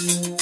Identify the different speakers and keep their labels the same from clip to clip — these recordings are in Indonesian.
Speaker 1: you.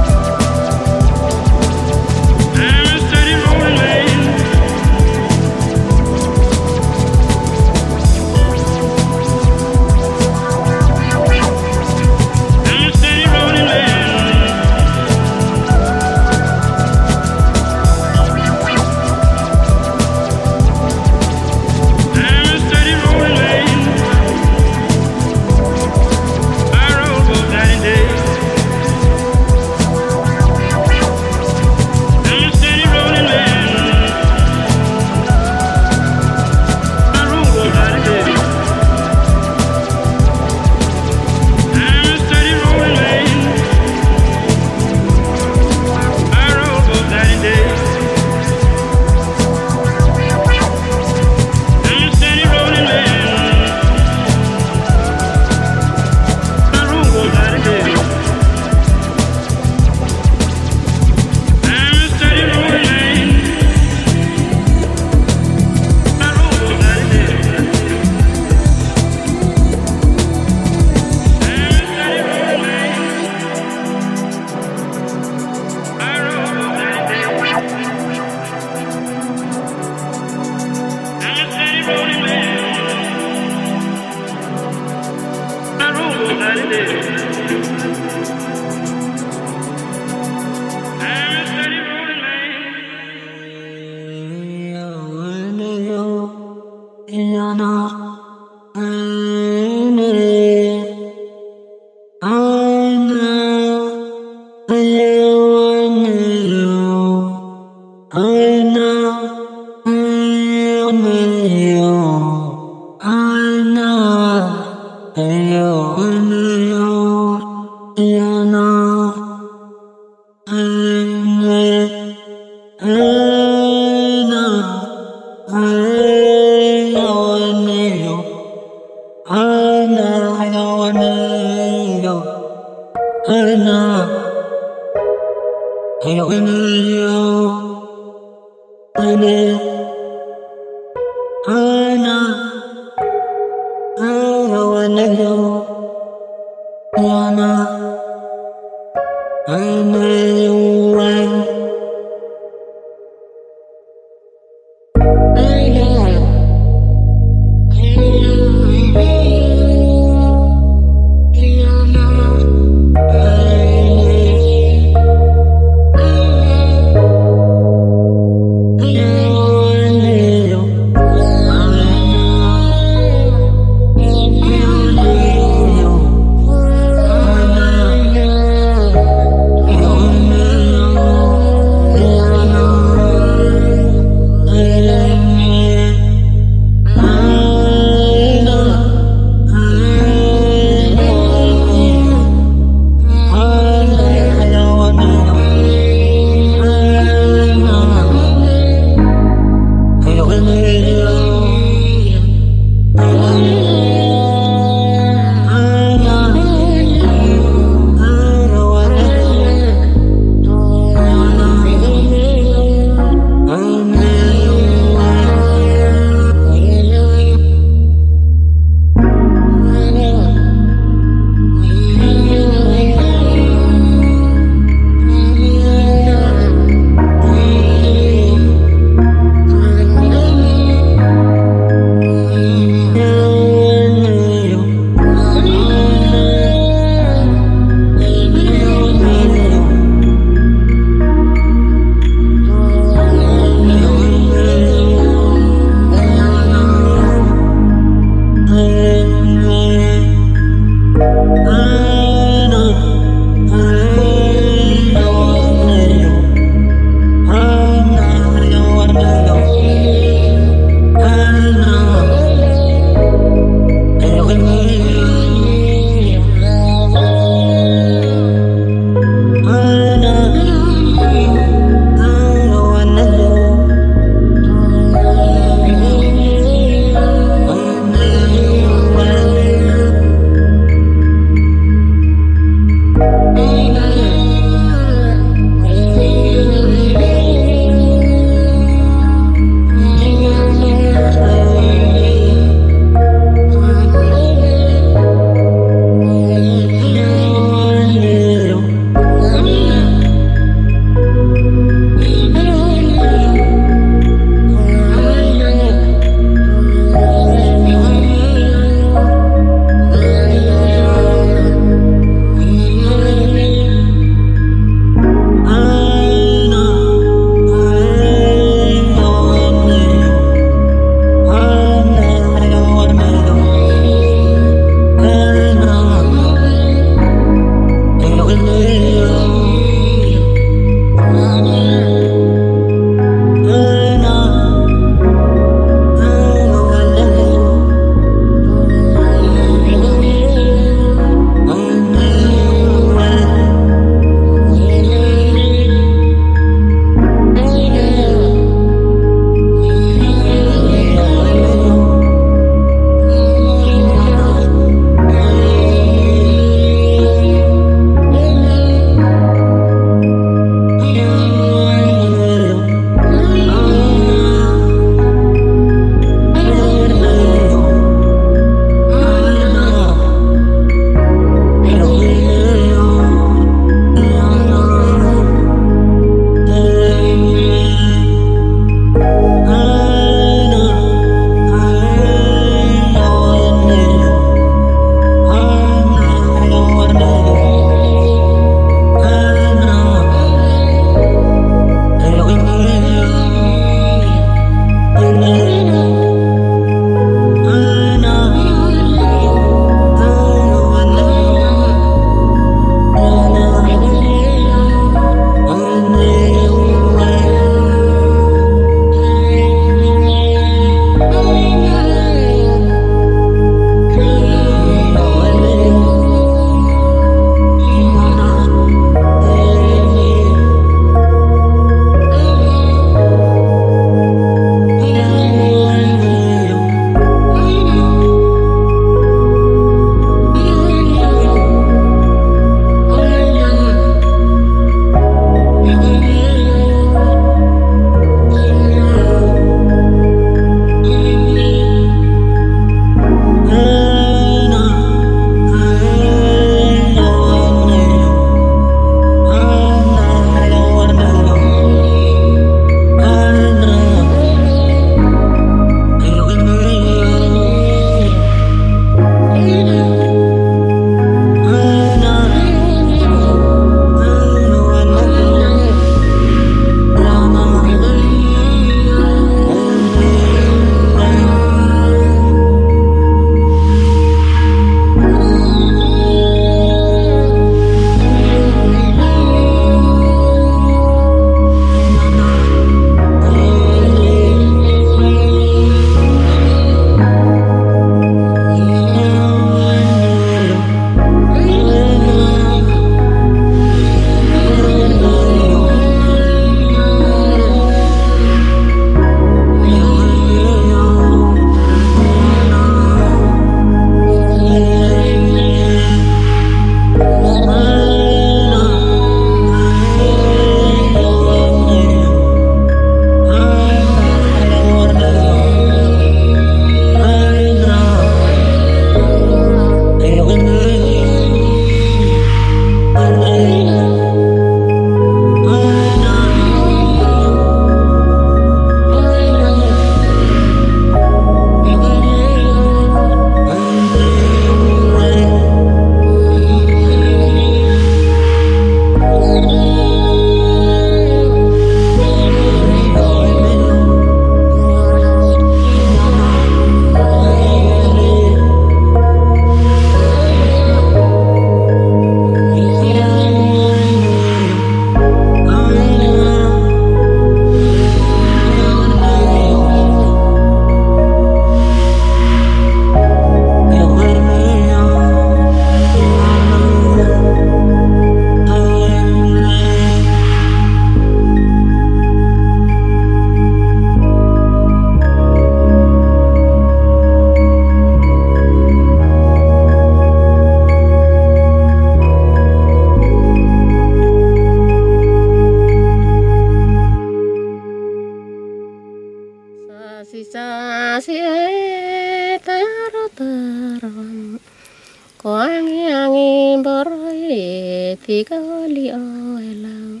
Speaker 1: Boroi ti ka li o elau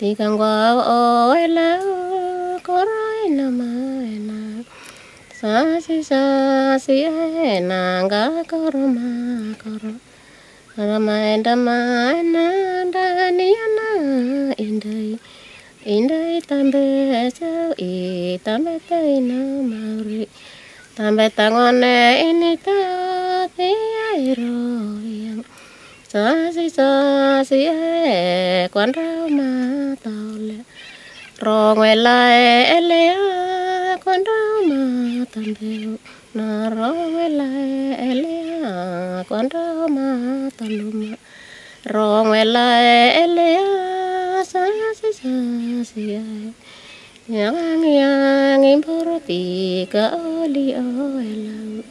Speaker 1: ti ka ngwa o elau korai na ma na sa si sa si e na ga koro ma koro Rama na da ni na indai. Indai tambe sa i tambe tai na mauri. Tambe tangone ini ta ti ai ro yang sa si sa si e quan rau ma tàu lẹ. Rò ngoài lại e lẹ quan rau ma tầm bèo. Na rò ngoài lại e lẹ quan rau ma tầm lùm rò ngoài lại e lẹ sa si sa si e yang yang importi ka oli o elang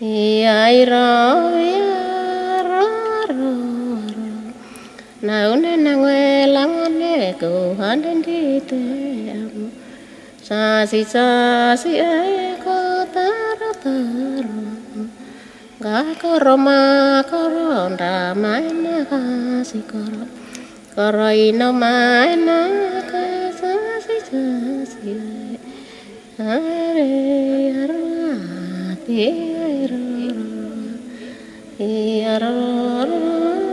Speaker 1: Ia ira ia na une na ngwe langone ko handen di te sa si sa si e ko taro taro ga koro ma koro nda mai na ka si koro koro ino mai na ka sa si sa si e are Yeah, I don't.